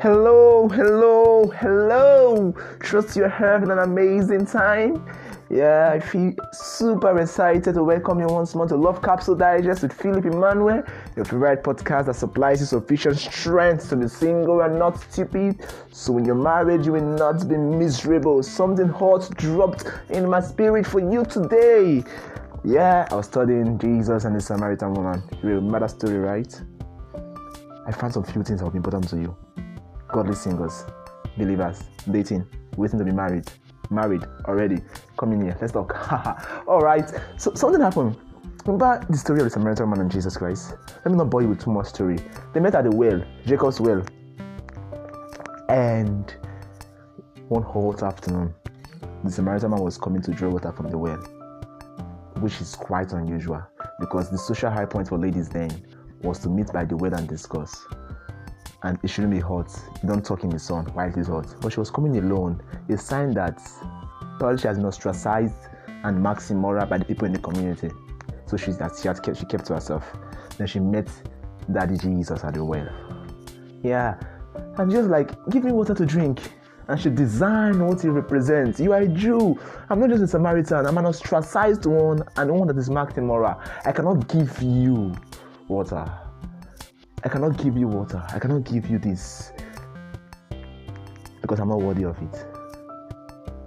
Hello, hello, hello. Trust you're having an amazing time. Yeah, I feel super excited to welcome you once more to Love Capsule Digest with Philip Emmanuel, your favorite podcast that supplies you sufficient strength to be single and not stupid. So in your marriage, you will not be miserable. Something hot dropped in my spirit for you today. Yeah, I was studying Jesus and the Samaritan woman. You remember story, right? I found some few things that will be important to you. Godly singles, believers, dating, waiting to be married, married already. Come in here, let's talk. All right. So something happened. Remember the story of the Samaritan woman and Jesus Christ? Let me not bore you with too much story. They met at the well, Jacob's well, and one hot afternoon, the Samaritan man was coming to draw water from the well which is quite unusual because the social high point for ladies then was to meet by the well and discuss. And it shouldn't be hot. You don't talk in the sun while it is hot. But she was coming alone, a sign that probably she has been ostracized and marked immoral by the people in the community. So she's that she had kept she kept to herself. Then she met Daddy Jesus at the well. Yeah. And just like, give me water to drink and should design what he represents. You are a Jew. I'm not just a Samaritan. I'm an ostracized one and one that is marked immoral. I cannot give you water. I cannot give you water. I cannot give you this because I'm not worthy of it.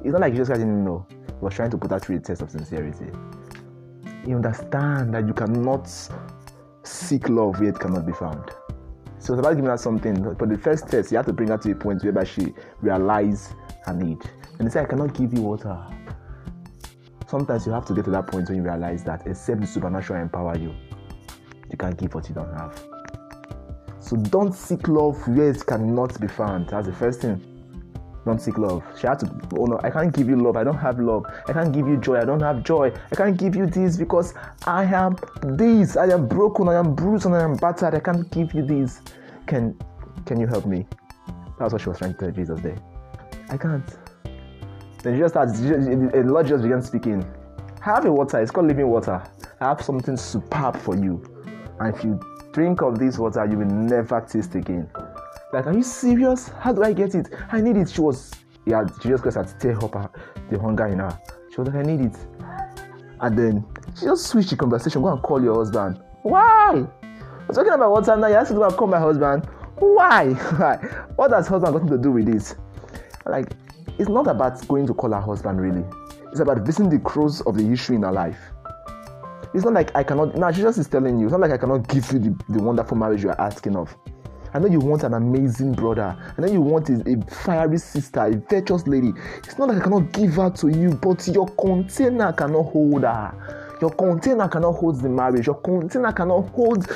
It's not like Jesus Christ didn't know. He was trying to put her through a test of sincerity. You understand that you cannot seek love where it cannot be found. So it's about giving her something. But the first test, you have to bring her to a point whereby she realize her need. And they say, I cannot give you water. Sometimes you have to get to that point when you realize that except the supernatural empower you, you can't give what you don't have. So don't seek love where it cannot be found. That's the first thing. Don't seek love. She had to, oh no, I can't give you love. I don't have love. I can't give you joy. I don't have joy. I can't give you this because I am this. I am broken. I am bruised and I am battered. I can't give you this. Can can you help me? That's what she was trying to tell Jesus there. I can't. Then Jesus starts, the Lord just began speaking. I have a water, it's called living water. I have something superb for you. And if you drink of this water, you will never taste again. Like, are you serious? How do I get it? I need it. She was, yeah, Jesus Christ had stirred up her, the hunger in her. She was like, I need it. And then she just switched the conversation. Go and call your husband. Why? I'm talking about water now. You have to go and call my husband. Why? what does husband got to do with this? Like, it's not about going to call her husband really. It's about visiting the cross of the issue in her life. It's not like I cannot. Now Jesus is telling you. It's not like I cannot give you the, the wonderful marriage you are asking of. I know you want an amazing brother. I know you want a, a fiery sister, a virtuous lady. It's not like I cannot give her to you, but your container cannot hold her. Your container cannot hold the marriage. Your container cannot hold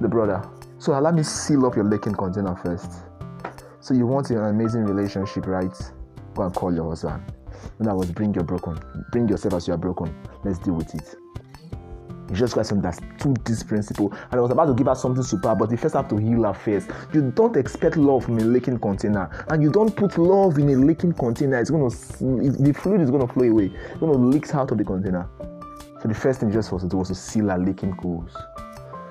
the brother. So uh, allow me seal up your leaking container first. So you want an amazing relationship, right? Go and call your husband. In other words, bring your broken. Bring yourself as you are broken. Let's deal with it. Jesus Christ understood this principle and I was about to give her something super, but you first have to heal her first. You don't expect love from a leaking container, and you don't put love in a leaking container. It's gonna the fluid is gonna flow away. It's gonna leak out of the container. So the first thing Jesus was to do was to seal her leaking coals.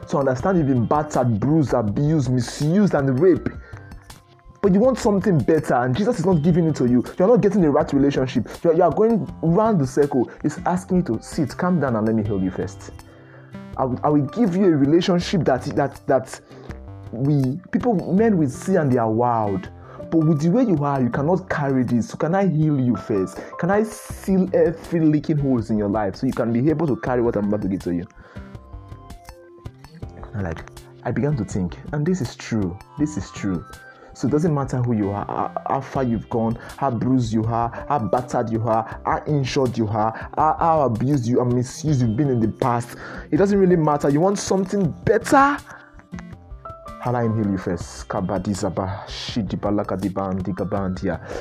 So understand you've been battered, bruised, abused, misused, and raped. But you want something better, and Jesus is not giving it to you. You're not getting the right relationship. You're, you are going round the circle. He's asking you to sit, calm down, and let me heal you first. I will, I will give you a relationship that that that we people men will see and they are wild. But with the way you are, you cannot carry this. So can I heal you first? Can I seal every leaking holes in your life so you can be able to carry what I'm about to give to you? And like I began to think, and this is true. This is true. So it doesn't matter who you are, how, far you've gone, how bruised you are, how battered you are, how injured you are, how, how abused you and misused you've been in the past. It doesn't really matter. You want something better? Allow him heal you first.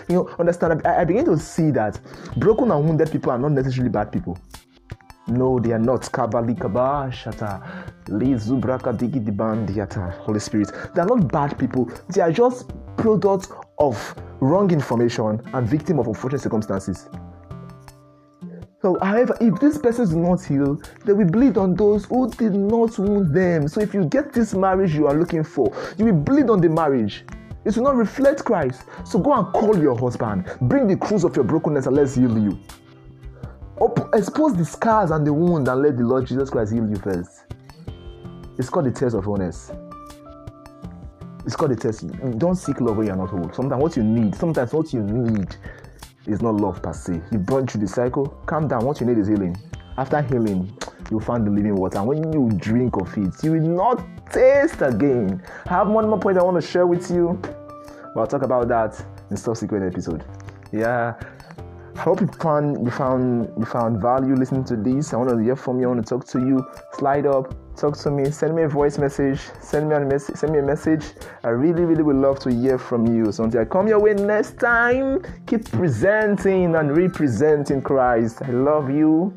You know, understand? I, I begin to see that broken and wounded people are not necessarily bad people. No, they are not. Kabali Kabashata. Holy Spirit. They are not bad people. They are just products of wrong information and victim of unfortunate circumstances. So, however, if this person is not healed, they will bleed on those who did not wound them. So, if you get this marriage you are looking for, you will bleed on the marriage. It will not reflect Christ. So go and call your husband. Bring the cruise of your brokenness and let's heal you. Expose the scars and the wound and let the Lord Jesus Christ heal you first. It's called the test of honest. It's called the test. Mm, don't seek love when you're not whole. Sometimes what you need, sometimes what you need is not love per se. You burn through the cycle. Calm down. What you need is healing. After healing, you'll find the living water. And when you drink of it, you will not taste again. I have one more point I want to share with you. But I'll talk about that in subsequent episode. Yeah. I hope you found you found you found value listening to this. I want to hear from you. I want to talk to you. Slide up, talk to me, send me a voice message, send me a message, send me a message. I really, really would love to hear from you. So until I come your way next time, keep presenting and representing Christ. I love you.